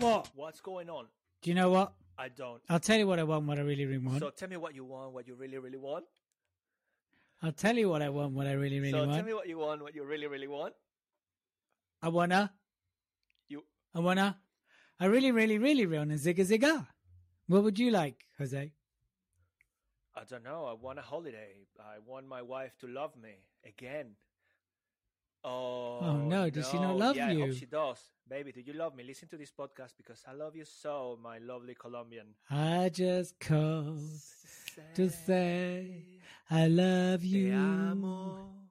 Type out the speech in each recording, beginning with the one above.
what? What's going on? Do you know what? I don't. I'll tell you what I want, what I really, really want. So tell me what you want, what you really, really want. I'll tell you what I want, what I really, really so want. So tell me what you want, what you really, really want. I wanna, You I wanna, I really, really, really want a zigga zigga. What would you like, Jose? I don't know. I want a holiday. I want my wife to love me again. Oh, oh, no, does she not love yeah, I you? hope she does. Baby, do you love me? Listen to this podcast because I love you so, my lovely Colombian. I just called to say I love you.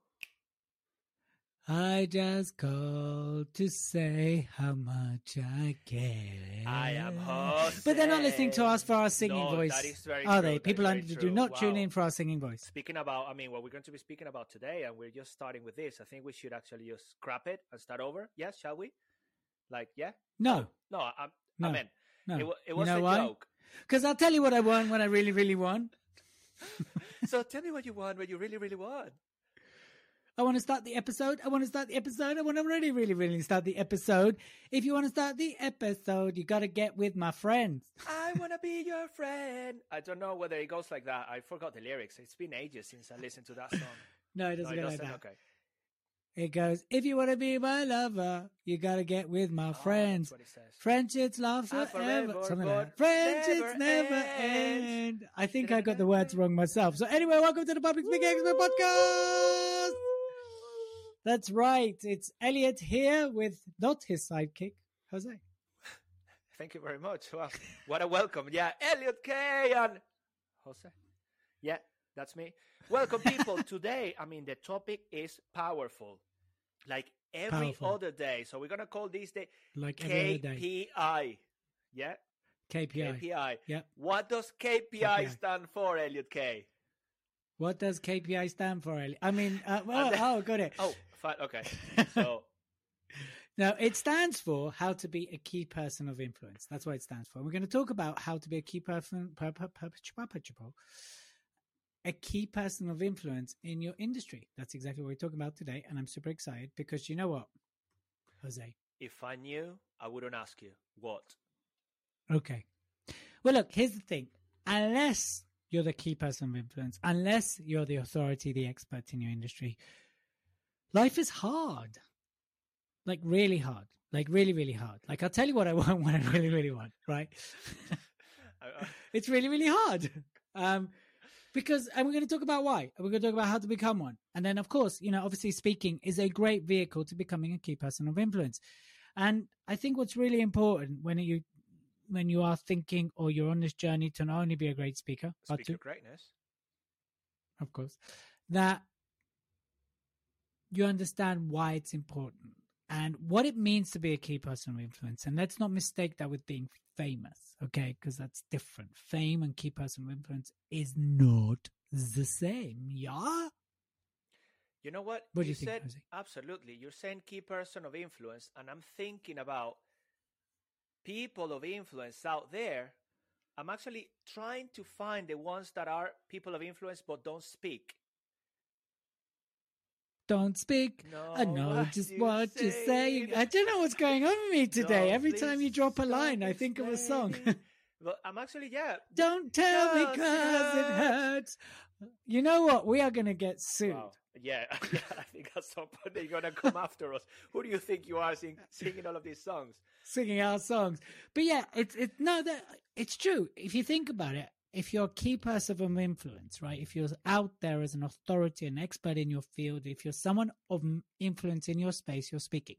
I just called to say how much I care. I am Jose. But they're not listening to us for our singing No, voice. that is very are true. they? People under, do not tune in for our singing voice. Speaking about, I mean, what we're going to be speaking about today, and we're just starting with this. I think we should actually just scrap it and start over. Yes, shall we? Like, yeah? No, No, I'm, No. I mean, no. it, it You was know a why? joke. Because I'll tell you what I want when I really, really want. so tell me what you want, when you really, really want. I want to start the episode. I want to start the episode. I want to really, really, really start the episode. If you want to start the episode, you got to get with my friends. I want to be your friend. I don't know whether it goes like that. I forgot the lyrics. It's been ages since I listened to that song. No, it doesn't it go like doesn't? that. Okay. It goes, if you want to be my lover, you got to get with my Oh, friends. that's what it says. Friendships last Ah, forever. forever, Something like that. Friendships never never ends. end. I think I got the words wrong myself. So anyway, welcome to the Public Speaking Expert Podcast. That's right. It's Elliot here with not his sidekick, Jose. Thank you very much. Well, what a welcome. Yeah, Elliot Kay and Jose. Yeah, that's me. Welcome, people. Today, I mean, the topic is powerful, like every Powerful. other day. So we're gonna call this day Like every other day. KPI. Yeah, KPI. KPI. Yeah. What does KPI, KPI. stand for, Elliot Kay? What does KPI stand for, Elliot? I mean, uh, well, then- oh, got it. Oh, fine. Okay. So, No, it stands for how to be a key person of influence. That's what it stands for. We're going to talk about how to be a key person, per, per, per, per, per, per, a key person of influence in your industry. That's exactly what we're talking about today, and I'm super excited because you know what, Jose. if I knew, I wouldn't ask you what. Okay. Well, look, here's the thing. Unless you're the key person of influence, unless you're the authority, the expert in your industry, life is hard. Like, really hard. Like, really, really hard. Like, I'll tell you what I want, what I really, really want, right? It's really, really hard. Um, because, and we're going to talk about why. And we're going to talk about how to become one. And then, of course, you know, obviously speaking is a great vehicle to becoming a key person of influence. And I think what's really important when you when you are thinking or you're on this journey to not only be a great speaker, but Speak to, of greatness. of course, that you understand why it's important and what it means to be a key person of influence. And let's not mistake that with being famous, okay? Because that's different. Fame and key person of influence is not the same. Yeah. You know what? What do you think, said Jose? absolutely. You're saying key person of influence, and I'm thinking about people of influence out there. I'm actually trying to find the ones that are people of influence but don't speak. Don't speak. I No, know what just you what you're say. saying. I don't know what's going on with me today. No, Every time you drop a line, I think of a song. But I'm actually, yeah. Don't tell me Does cause it hurts. You know what? We are going to get sued. Wow. Yeah, yeah, I think at some point they're gonna come after us. Who do you think you are sing, singing all of these songs? singing our songs. But yeah, it's it's no that it's true. If you think about it, if you're a key person of influence, right? If you're out there as an authority, an expert in your field, if you're someone of influence in your space, you're speaking.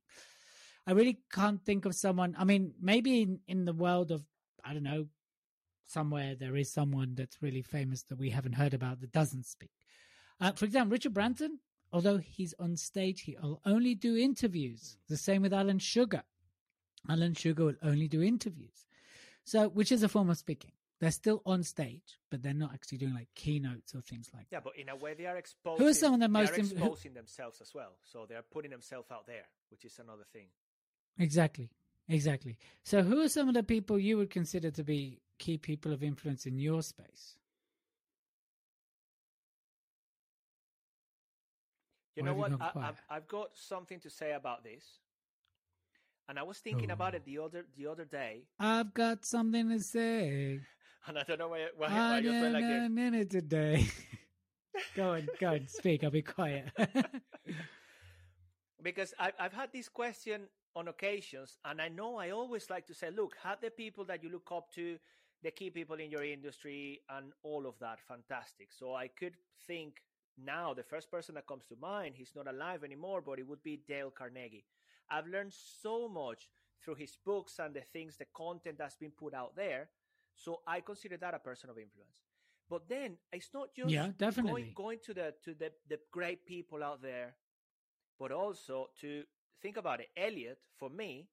I really can't think of someone. I mean, maybe in, in the world of I don't know, somewhere there is someone that's really famous that we haven't heard about that doesn't speak. Uh, for example, Richard Branson, although he's on stage, he'll only do interviews. The same with Alan Sugar. Alan Sugar will only do interviews. So, which is a form of speaking. They're still on stage, but they're not actually doing like keynotes or things like Yeah, that. Yeah, but in a way they are exposing. Who is some of the most are im- who- exposing themselves as well, so they are putting themselves out there, which is another thing. Exactly. Exactly. So, who are some of the people you would consider to be key people of influence in your space? You Why know have you what? I, I've got something to say about this, and I was thinking about Oh. it the other the other day, I've got something to say. and I don't know why why, I why you're feeling like a minute today. go on, go on, speak. I'll be quiet. because I, I've had this question on occasions, and I know I always like to say, look, have the people that you look up to, the key people in your industry, and all of that, fantastic. So I could think now the first person that comes to mind, he's not alive anymore, but it would be Dale Carnegie. I've learned so much through his books and the things, the content that's been put out there. So I consider that a person of influence. But then it's not just Yeah, definitely. going going to the to the, the great people out there, but also to think about it. Elliot, for me,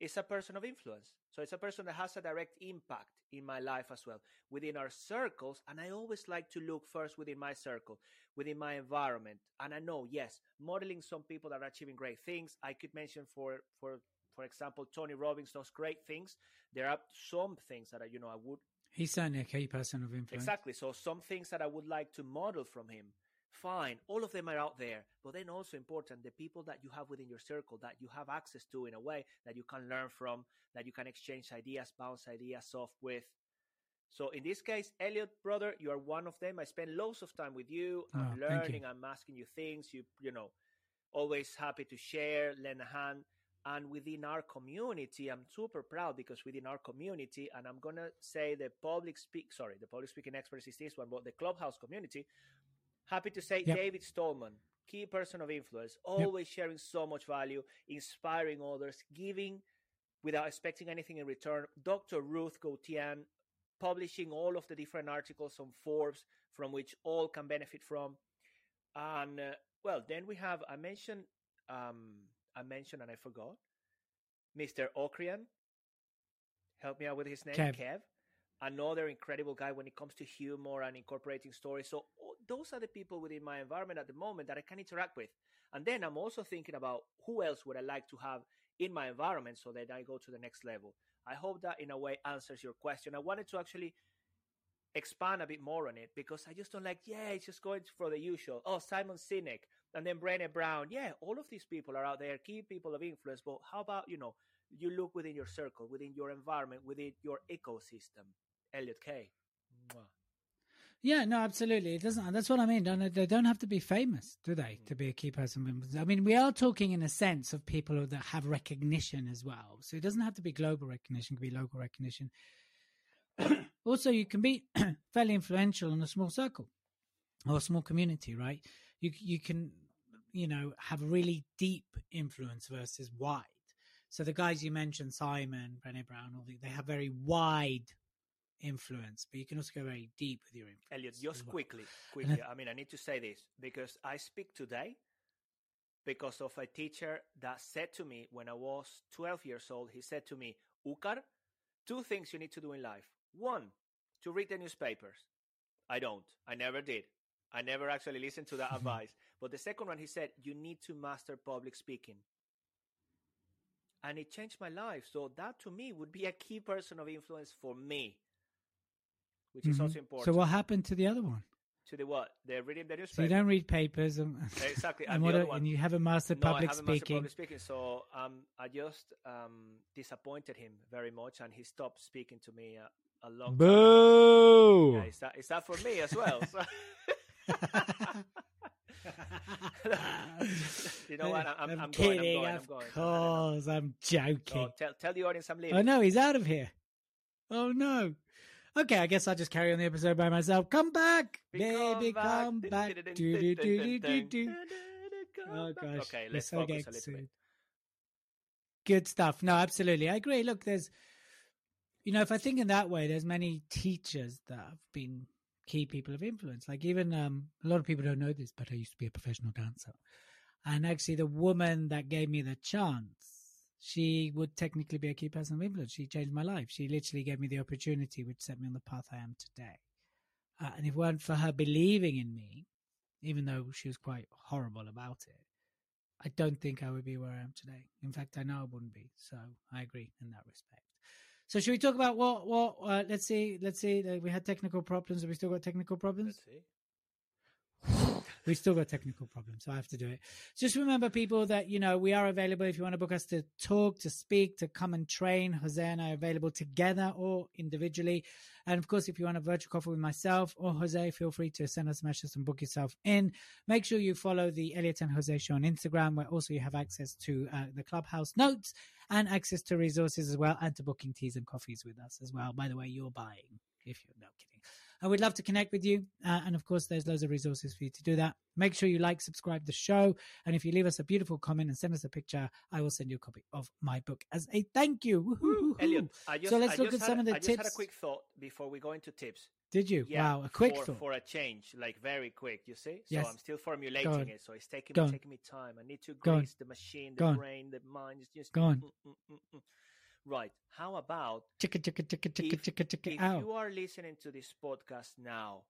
is a person of influence. So it's a person that has a direct impact in my life as well within our circles. And I always like to look first within my circle, within my environment. And I know, yes, modeling some people that are achieving great things. I could mention for for for example, Tony Robbins does great things. There are some things that I, you know I would He's certainly a key person of influence. Exactly. So some things that I would like to model from him. Fine. All of them are out there. But then also important, the people that you have within your circle that you have access to in a way that you can learn from, that you can exchange ideas, bounce ideas off with. So in this case, Elliot, brother, you are one of them. I spend loads of time with you. I'm Oh, thank you. learning. I'm asking you things. You, you know, always happy to share, lend a hand. And within our community, I'm super proud because within our community, and I'm gonna say the public speak, sorry, the public speaking experts is this one, but the clubhouse community, happy to say Yep. David Stallman, key person of influence, always sharing so much value, inspiring others, giving without expecting anything in return. Dr. Ruth Gotian, publishing all of the different articles on Forbes from which all can benefit from. And uh, well, then we have I mentioned um, I mentioned and I forgot Mr. Okrian. Help me out with his name, Kev. Kev. Another incredible guy when it comes to humor and incorporating stories. So oh, those are the people within my environment at the moment that I can interact with. And then I'm also thinking about who else would I like to have in my environment so that I go to the next level. I hope that in a way answers your question. I wanted to actually expand a bit more on it because I just don't like, yeah, it's just going for the usual. Oh, Simon Sinek and then Brené Brown. Yeah, all of these people are out there, key people of influence. But how about, you know, you look within your circle, within your environment, within your ecosystem? Elliot Kay. Mwah. Yeah, no, absolutely. It doesn't. That's what I mean. Don't, they don't have to be famous, do they, to mm. be a key person? I mean, we are talking in a sense of people that have recognition as well. So it doesn't have to be global recognition; it can be local recognition. also, you can be fairly influential in a small circle or a small community, right? You you can, you know, have really deep influence versus wide. So the guys you mentioned, Simon, Brené Brown, all the, they have very wide influence, but you can also go very deep with your influence. Elliot, just well. quickly, quickly. I mean, I need to say this because I speak today because of a teacher that said to me when I was 12 years old, he said to me, Ucar, two things you need to do in life. One, to read the newspapers. I don't. I never did. I never actually listened to that advice. But the second one, he said, you need to master public speaking. And it changed my life. So that to me would be a key person of influence for me, which is Mhm. also important So what happened to the other one? to the what? They're reading the So you don't read papers and, Exactly, and, and what the other one- and you haven't mastered no, public I haven't mastered speaking. public speaking. So um, I just um, disappointed him very much, and he stopped speaking to me uh, a long time. ago. Boo! Yeah, is that is that for me as well? So- you know what? I'm, I'm, I'm kidding, going. I'm of going. Course, I'm joking. tell tell the audience I'm oh, leaving. Oh no, he's out of here. Oh no. Okay, I guess I'll just carry on the episode by myself. Come back, baby, come back. Do, do, do, do, do, do. Oh gosh, Okay, let's so focus a little bit. Good stuff. No, absolutely, I agree. Look, there's, you know, if I think in that way, there's many teachers that have been key people of influence. Like even um, a lot of people don't know this, but I used to be a professional dancer, and actually, the woman that gave me the chance she would technically be a key person of influence. She changed my life. She literally gave me the opportunity, which set me on the path I am today. Uh, and if it weren't for her believing in me, even though she was quite horrible about it, I don't think I would be where I am today. In fact, I know I wouldn't be. So I agree in that respect. So should we talk about what what? Uh, let's see. Let's see. We had technical problems. Have we still got technical problems? Let's see. We still got technical problems, so I have to do it. Just remember, people, that you know we are available if you want to book us to talk, to speak, to come and train. Jose and I are available together or individually. And of course, if you want a virtual coffee with myself or Jose, feel free to send us messages and book yourself in. Make sure you follow the Elliot and Jose show on Instagram, where also you have access to uh, the clubhouse notes and access to resources as well, and to booking teas and coffees with us as well. By the way, you're buying if you're no kidding. I would love to connect with you. Uh, and of course, there's loads of resources for you to do that. Make sure you like, subscribe the show. And if you leave us a beautiful comment and send us a picture, I will send you a copy of my book as a thank you. Woo-hoo-hoo-hoo. Elliot, I just, so let's I look just at some of the I just tips. had a quick thought before we go into tips. Did you? Yeah, wow, a quick for, thought. for a change, like very quick. You see, so Yes. I'm still formulating it, so it's taking me taking me time. I need to grease the machine, the brain, the mind. It's just Go on. mm, mm, mm, mm. Right. How about chicka, chicka, chicka, if, chicka, chicka, if ow. you are listening to this podcast now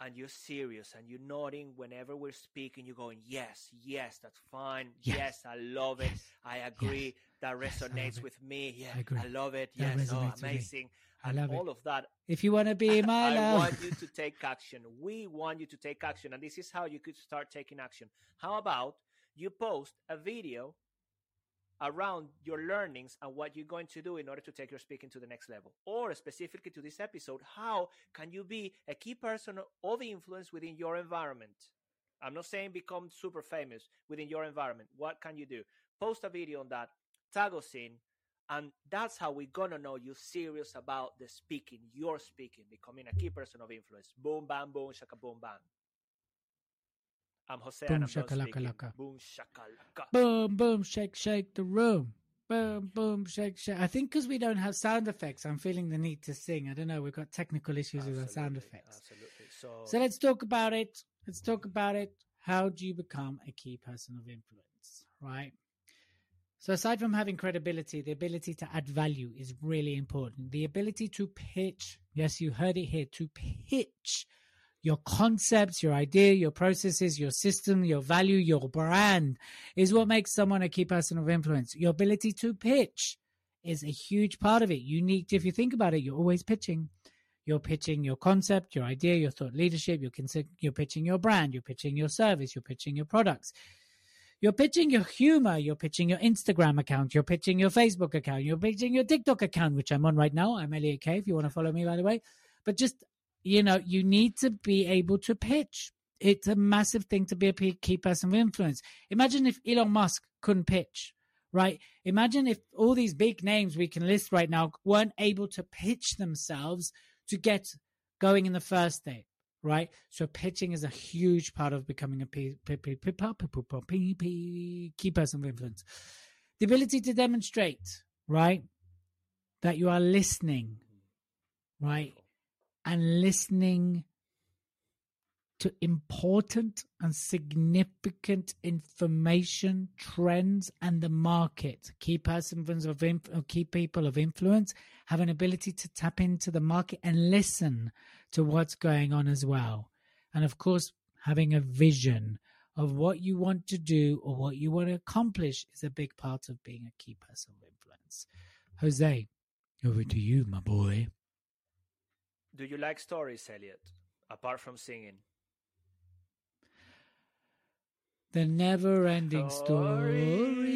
and you're serious and you're nodding whenever we're speaking, you're going, yes, yes, that's fine. Yes. Yes, I love it. Yes. I agree. That Yes, I love resonates it. with me. Yeah, I agree. love it. That yes, oh, resonates with me. amazing. I and love it. all of that. If you want to be my I love. want you to take action. We want you to take action. And this is how you could start taking action. How about you post a video around your learnings and what you're going to do in order to take your speaking to the next level? Or specifically to this episode, how can you be a key person of influence within your environment? I'm not saying become super famous within your environment. What can you do? Post a video on that, tag us in, and that's how we're gonna know you're serious about the speaking, your speaking, becoming a key person of influence. Boom, bam, boom, shaka, boom, bang. I'm Jose Boom, and I'm done shakalaka laka. Boom, shakalaka. boom, boom, shake, shake the room. Boom, boom, shake, shake. I think because we don't have sound effects, I'm feeling the need to sing. I don't know. We've got technical issues with our sound effects. Absolutely. So, So let's talk about it. Let's talk about it. How do you become a key person of influence, right? So aside from having credibility, the ability to add value is really important. The ability to pitch, yes, you heard it here, to pitch your concepts, your idea, your processes, your system, your value, your brand is what makes someone a key person of influence. Your ability to pitch is a huge part of it. Need, if you think about it, you're always pitching. You're pitching your concept, your idea, your thought leadership. You're, you're pitching your brand. You're pitching your service. You're pitching your products. You're pitching your humor. You're pitching your Instagram account. You're pitching your Facebook account. You're pitching your TikTok account, which I'm on right now. I'm Elliot Kay. If you want to follow me, by the way. But just, you know, you need to be able to pitch. It's a massive thing to be a key person of influence. Imagine if Elon Musk couldn't pitch, right? Imagine if all these big names we can list right now weren't able to pitch themselves to get going in the first day, right? So pitching is a huge part of becoming a key person of influence. The ability to demonstrate, right? That you are listening, right? And listening to important and significant information, trends, and the market. Key persons of inf- key people of influence have an ability to tap into the market and listen to what's going on as well. And of course, having a vision of what you want to do or what you want to accomplish is a big part of being a key person of influence. Jose, over to you, my boy. Do you like stories, Elliot? Apart from singing. The never ending Story.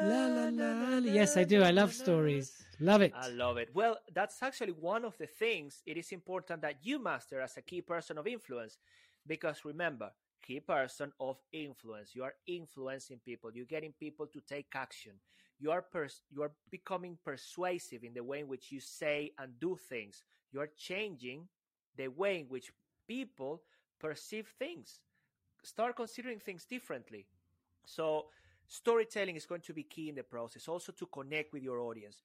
Na, na, na, la. Yes, I do. I love stories. Love it. I love it. Well, that's actually one of the things it is important that you master as a key person of influence. Because remember, key person of influence. You are influencing people. You're getting people to take action. You are pers- you are becoming persuasive in the way in which you say and do things. You are changing the way in which people perceive things. Start considering things differently. So, storytelling is going to be key in the process. Also, to connect with your audience,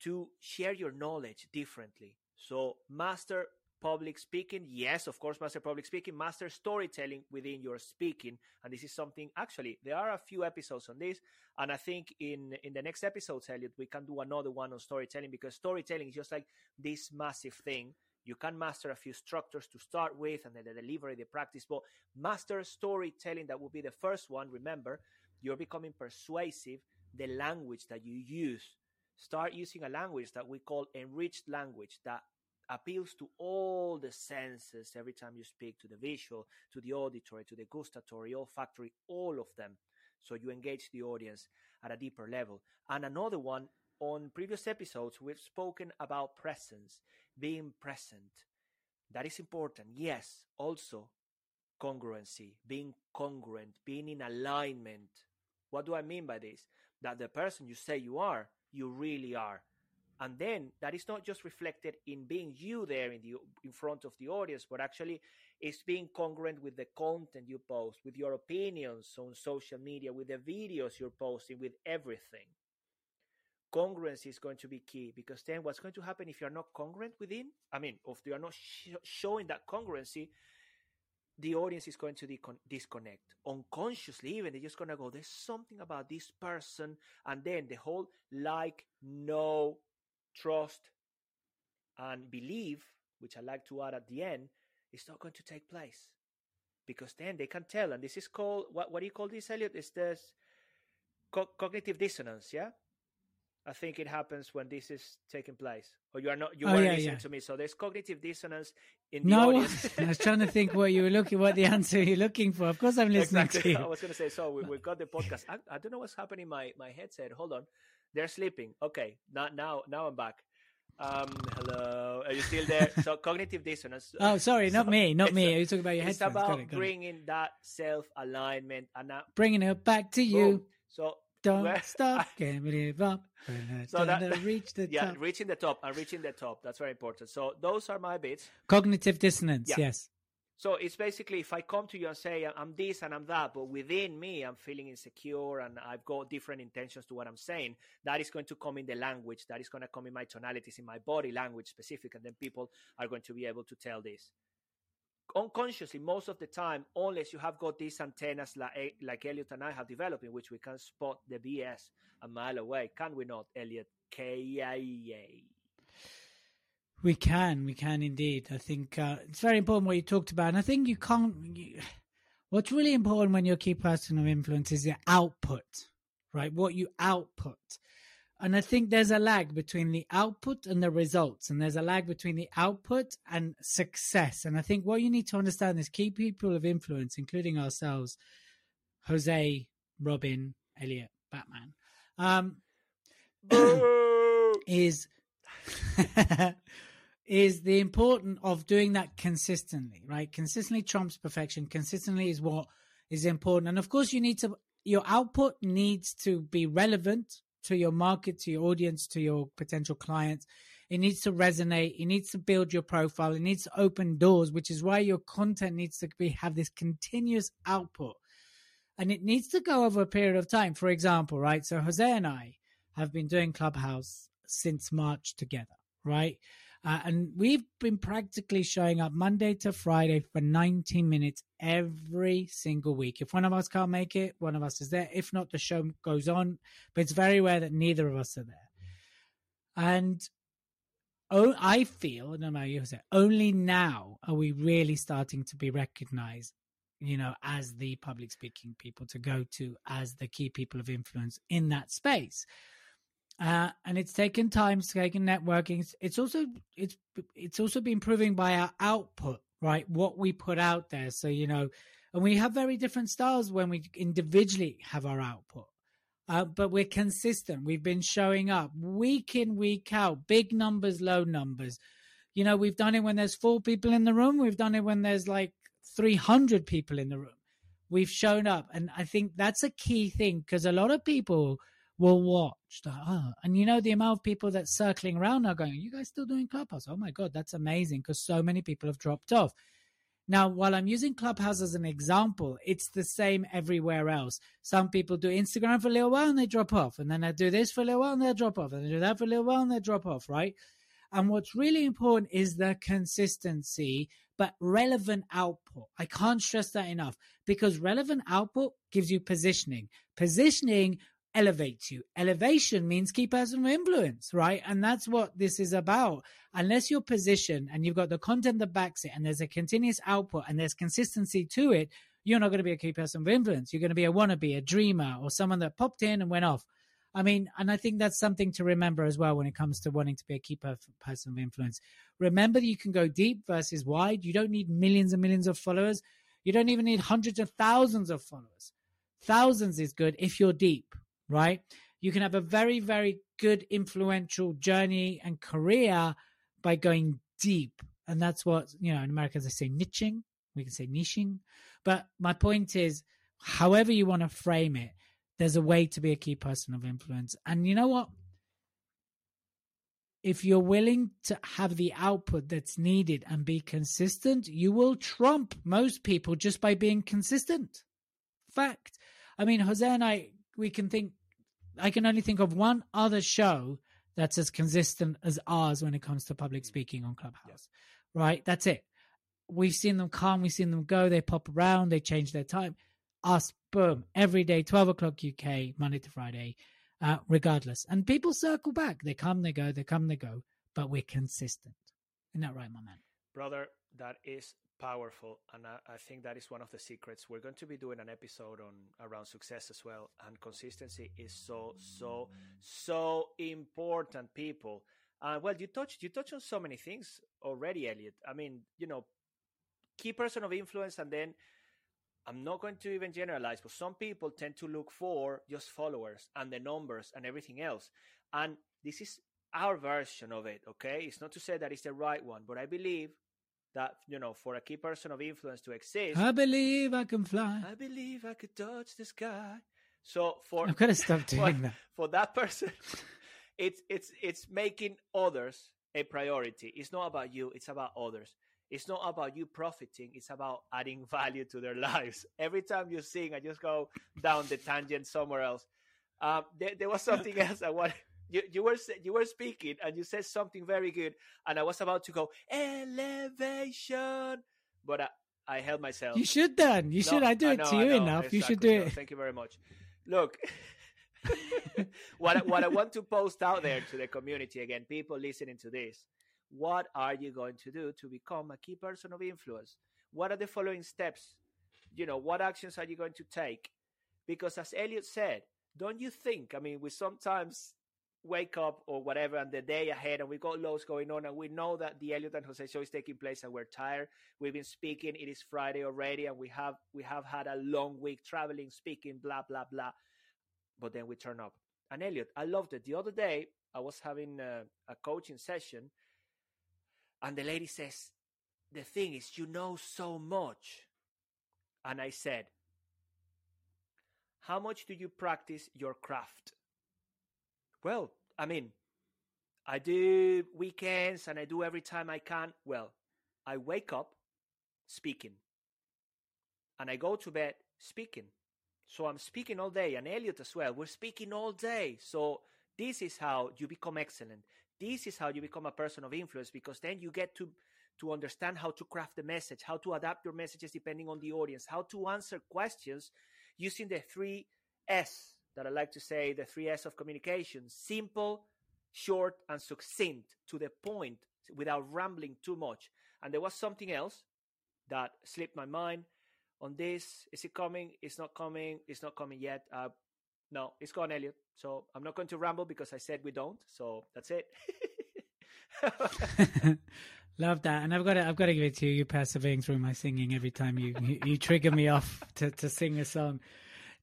to share your knowledge differently. So, master public speaking. Yes, of course, master public speaking, master storytelling within your speaking. And this is something actually there are a few episodes on this. And I think in in the next episodes, Elliot, we can do another one on storytelling because storytelling is just like this massive thing. You can master a few structures to start with and then the delivery, the practice, but master storytelling, that will be the first one. Remember, you're becoming persuasive, the language that you use. Start using a language that we call enriched language that appeals to all the senses every time you speak to the visual, to the auditory, to the gustatory, olfactory, all of them. So you engage the audience at a deeper level. And another one, on previous episodes, we've spoken about presence, being present. That is important. Yes, also congruency, being congruent, being in alignment. What do I mean by this? That the person you say you are, you really are and then that is not just reflected in being you there in the in front of the audience but actually it's being congruent with the content you post with your opinions on social media with the videos you're posting with everything. Congruency is going to be key because then what's going to happen if you're not congruent within i mean if you're not sh- showing that congruency the audience is going to disconnect unconsciously even they're just going to go there's something about this person and then the whole like know trust, and believe, which I like to add at the end, is not going to take place. Because then they can tell, and this is called what what do you call this, Elliot? Is this co- cognitive dissonance, yeah? I think it happens when this is taking place, or you are not you Oh, are yeah, listening yeah. to me. So there's cognitive dissonance in the No, audience. I was trying to think what you were looking, what the answer you're looking for. Of course, I'm listening exactly. to I was going to say, so we, we got the podcast. I, I don't know what's happening in my, my headset. Hold on. They're sleeping. Okay. Now, now, now I'm back. Um, hello. Are you still there? So cognitive dissonance. Oh, sorry, not So me, not me. You're talking about your head? It's headphones. about Got it, got it. bringing that self alignment and now, Bringing it back to boom. you. So Don't where- stop, can't believe up. So that- reach the yeah, top. reaching the top and reaching the top. That's very important. So those are my bits. Cognitive dissonance. Yeah. Yes. So it's basically if I come to you and say I'm this and I'm that, but within me I'm feeling insecure and I've got different intentions to what I'm saying, that is going to come in the language, that is going to come in my tonalities, in my body language specific, and then people are going to be able to tell this. Unconsciously, most of the time, unless you have got these antennas like, eh, like Elliot and I have developed, in which we can spot the BS a mile away, can we not, Elliot? K-I-A. We can, we can indeed. I think uh, it's very important what you talked about, and I think you can't. You, what's really important when you're a key person of influence is your output, right? What you output, and I think there's a lag between the output and the results, and there's a lag between the output and success. And I think what you need to understand is key people of influence, including ourselves, Jose, Robin, Elliot, Batman, um, is is the important of doing that consistently, right? Consistently trumps perfection. Consistently is what is important. And of course, you need to, your output needs to be relevant to your market, to your audience, to your potential clients. It needs to resonate. It needs to build your profile. It needs to open doors, which is why your content needs to be, have this continuous output. And it needs to go over a period of time. For example, right? So Jose and I have been doing Clubhouse since March together, right? Uh, and we've been practically showing up Monday to Friday for 90 minutes every single week. If one of us can't make it, one of us is there. If not, the show goes on. But it's very rare that neither of us are there. And oh, I feel, no matter you say, only now are we really starting to be recognized, you know, as the public speaking people to go to, as the key people of influence in that space uh, and it's taken time, it's taken networking. It's, also it's it's also been proving by our output, right? What we put out there. So you know, and we have very different styles when we individually have our output. Uh, but we're consistent. We've been showing up week in, week out, big numbers, low numbers. You know, we've done it when there's four people in the room. We've done it when there's like 300 people in the room. We've shown up. And I think that's a key thing because a lot of people will watch that. Oh, and you know, the amount of people that's circling around now going, you guys still doing Clubhouse? Oh my God, that's amazing because so many people have dropped off. Now, while I'm using Clubhouse as an example, it's the same everywhere else. Some people do Instagram for a little while and they drop off. And then they do this for a little while and they'll drop off. And they do that for a little while and they drop off, right? And what's really important is the consistency, but relevant output. I can't stress that enough because relevant output gives you positioning. Positioning elevates you. Elevation means key person of influence, right? And that's what this is about. Unless you're positioned and you've got the content that backs it and there's a continuous output and there's consistency to it, you're not going to be a key person of influence. You're going to be a wannabe, a dreamer, or someone that popped in and went off. I mean, and I think that's something to remember as well when it comes to wanting to be a key person of influence. Remember that you can go deep versus wide. You don't need millions and millions of followers. You don't even need hundreds of thousands of followers. Thousands is good if you're deep, right? You can have a very, very good influential journey and career by going deep. And that's what, you know, in America they say niching. We can say niching. But my point is, however you want to frame it, there's a way to be a key person of influence. And you know what? If you're willing to have the output that's needed and be consistent, you will trump most people just by being consistent. Fact. I mean, Jose and I, we can think, I can only think of one other show that's as consistent as ours when it comes to public mm. speaking on Clubhouse. Right? That's it. We've seen them come, we've seen them go, they pop around, they change their time us, boom, every day, 12 o'clock UK, Monday to Friday, uh, regardless. And people circle back. They come, they go, they come, they go, but we're consistent. Isn't that right, my man? Brother, that is powerful. And I, I, think that is one of the secrets. We're going to be doing an episode on around success as well. And consistency is so, so, so important, people. Uh, well, you touched you touched on so many things already, Elliot. I mean, you know, key person of influence, and then I'm not going to even generalize, but some people tend to look for just followers and the numbers and everything else. And this is our version of it, okay? It's not to say that it's the right one, but I believe that, you know, for a key person of influence to exist. I believe I can fly. I believe I could touch the sky. So for. I've got to stop doing for, that. For that person, it's, it's, it's making others a priority. It's not about you, it's about others. It's not about you profiting, it's about adding value to their lives. Every time you sing, I just go down the tangent somewhere else. Um, there, there, was something else I want. You, you were you were speaking and you said something very good, and I was about to go elevation, but I, I held myself. You should then. You no, should. I do I it know, to you enough. Exactly. You should do it. thank you very much. Look, what what I want to post out there to the community again, people listening to this what are you going to do to become a key person of influence? What are the following steps? You know, what actions are you going to take? Because as Elliot said, don't you think? I mean, we sometimes wake up or whatever and the day ahead and we got loads going on and we know that the Elliot and Jose show is taking place and we're tired. We've been speaking. It is Friday already and we have we have had a long week traveling, speaking, blah, blah, blah. But then we turn up. And Elliot, I loved it. The other day I was having a, a coaching session and the lady says, The thing is, you know so much. And I said, How much do you practice your craft? Well, I mean, I do weekends and I do every time I can. Well, I wake up speaking and I go to bed speaking. So I'm speaking all day, and Elliot as well. We're speaking all day. So this is how you become excellent. This is how you become a person of influence because then you get to to understand how to craft the message, how to adapt your messages depending on the audience, how to answer questions using the three S that I like to say, the three S of communication simple, short, and succinct to the point without rambling too much. And there was something else that slipped my mind on this. Is it coming? It's not coming. It's not coming yet. Uh, no, it's gone, Elliot. So I'm not going to ramble because I said we don't. So that's it. Love that, and I've got to I've got to give it to you. You persevering through my singing every time you you, you trigger me off to to sing a song.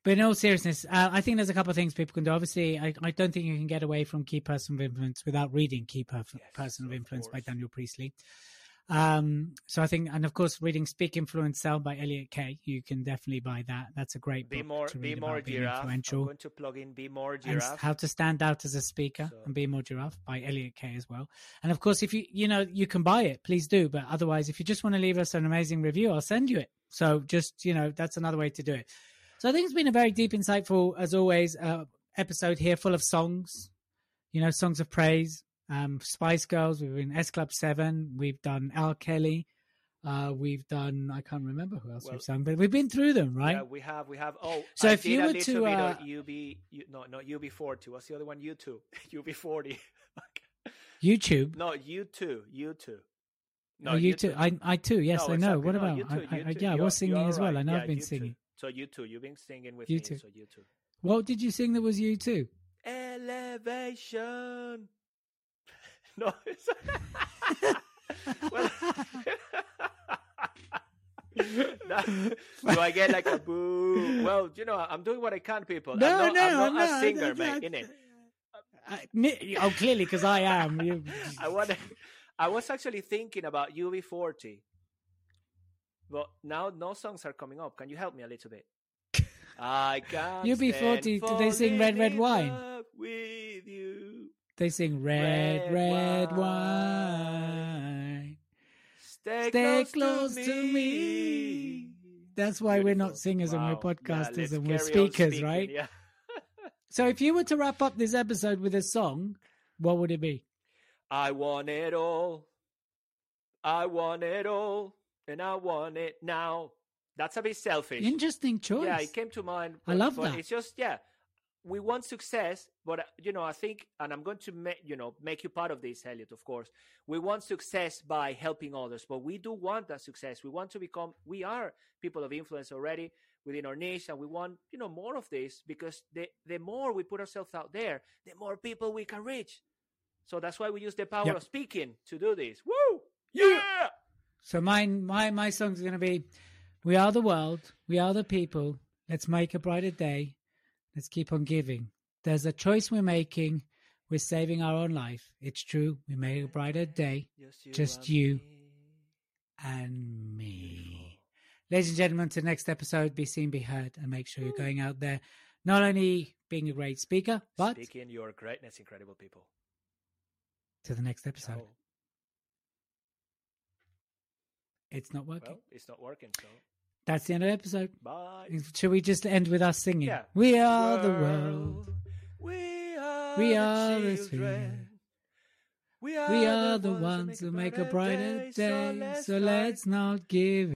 But in all seriousness, uh, I think there's a couple of things people can do. Obviously, I, I don't think you can get away from Key Person of Influence without reading Key yes, Person of Influence by Daniel Priestley. Um, so I think, and of course, reading "Speak Influence Sell" by Elliot Kay, you can definitely buy that. That's a great be book more, to read be more giraffe. Influential. I'm going to plug in "Be More Giraffe" and how to stand out as a speaker so. and be more giraffe by Elliot Kay as well. And of course, if you you know you can buy it, please do. But otherwise, if you just want to leave us an amazing review, I'll send you it. So just you know, that's another way to do it. So I think it's been a very deep, insightful, as always, uh, episode here, full of songs. You know, songs of praise, um, Spice Girls. We've been S Club Seven. We've done R. Kelly. Uh, we've done I can't remember who else Well, we've sung, but we've been through them, right? Yeah, we have, we have. Oh, So I if you were to, uh, UB, U, no, not UB forty. What's the other one? U two, UB forty. YouTube. no, U two, U two. No, oh, you too. I, I too. Yes, No, I know. exactly. What No, about? you I, you I, yeah, I was singing as well. right. I know Yeah, I've been you singing. So you too. You've been singing with You me. too. So you too. What did you sing that was you too? Elevation. No. It's... well, That- do I get like a boo? Well, you know, I'm doing what I can, people. No, I'm not, no, I'm not no, a singer, no, mate, innit? I- oh, clearly, because I am. I want. I was actually thinking about UB40, but now no songs are coming up. Can you help me a little bit? I can't. UB40, do they sing Red, Red Wine? With you, they sing red, Red red wine. wine. stay, Stay close, close to me. That's why we're not singers and we're podcasters Yeah, and we're speakers, speaking, right? Yeah. So if you were to wrap up this episode with a song, what would it be? I want it all. I want it all, and I want it now. That's a bit selfish. Interesting choice. Yeah, it came to mind. I love but that. It's just yeah, we want success, but uh, you know, I think, and I'm going to make you know make you part of this, Elliot. Of course, we want success by helping others, but we do want that success. We want to become. We are people of influence already within our niche, and we want you know more of this because the the more we put ourselves out there, the more people we can reach. So that's why we use the power Yep. of speaking to do this. Woo! Yeah. So mine, my, my song's going to be, "We are the world, we are the people. Let's make a brighter day. Let's keep on giving. There's a choice we're making. We're saving our own life. It's true. We made a brighter day, Just and you. me. and me. Ladies and gentlemen, to the next episode, be seen, be heard, and make sure you're going out there, not only being a great speaker, but Speaking your greatness, incredible people. to the next episode. Ciao. It's not working. Well, it's not working, so That's the end of the episode. bye. Should we just end with us singing? Yeah. We are the world. We are, We the are the children. We are, We are the ones who make a brighter day. So let's not give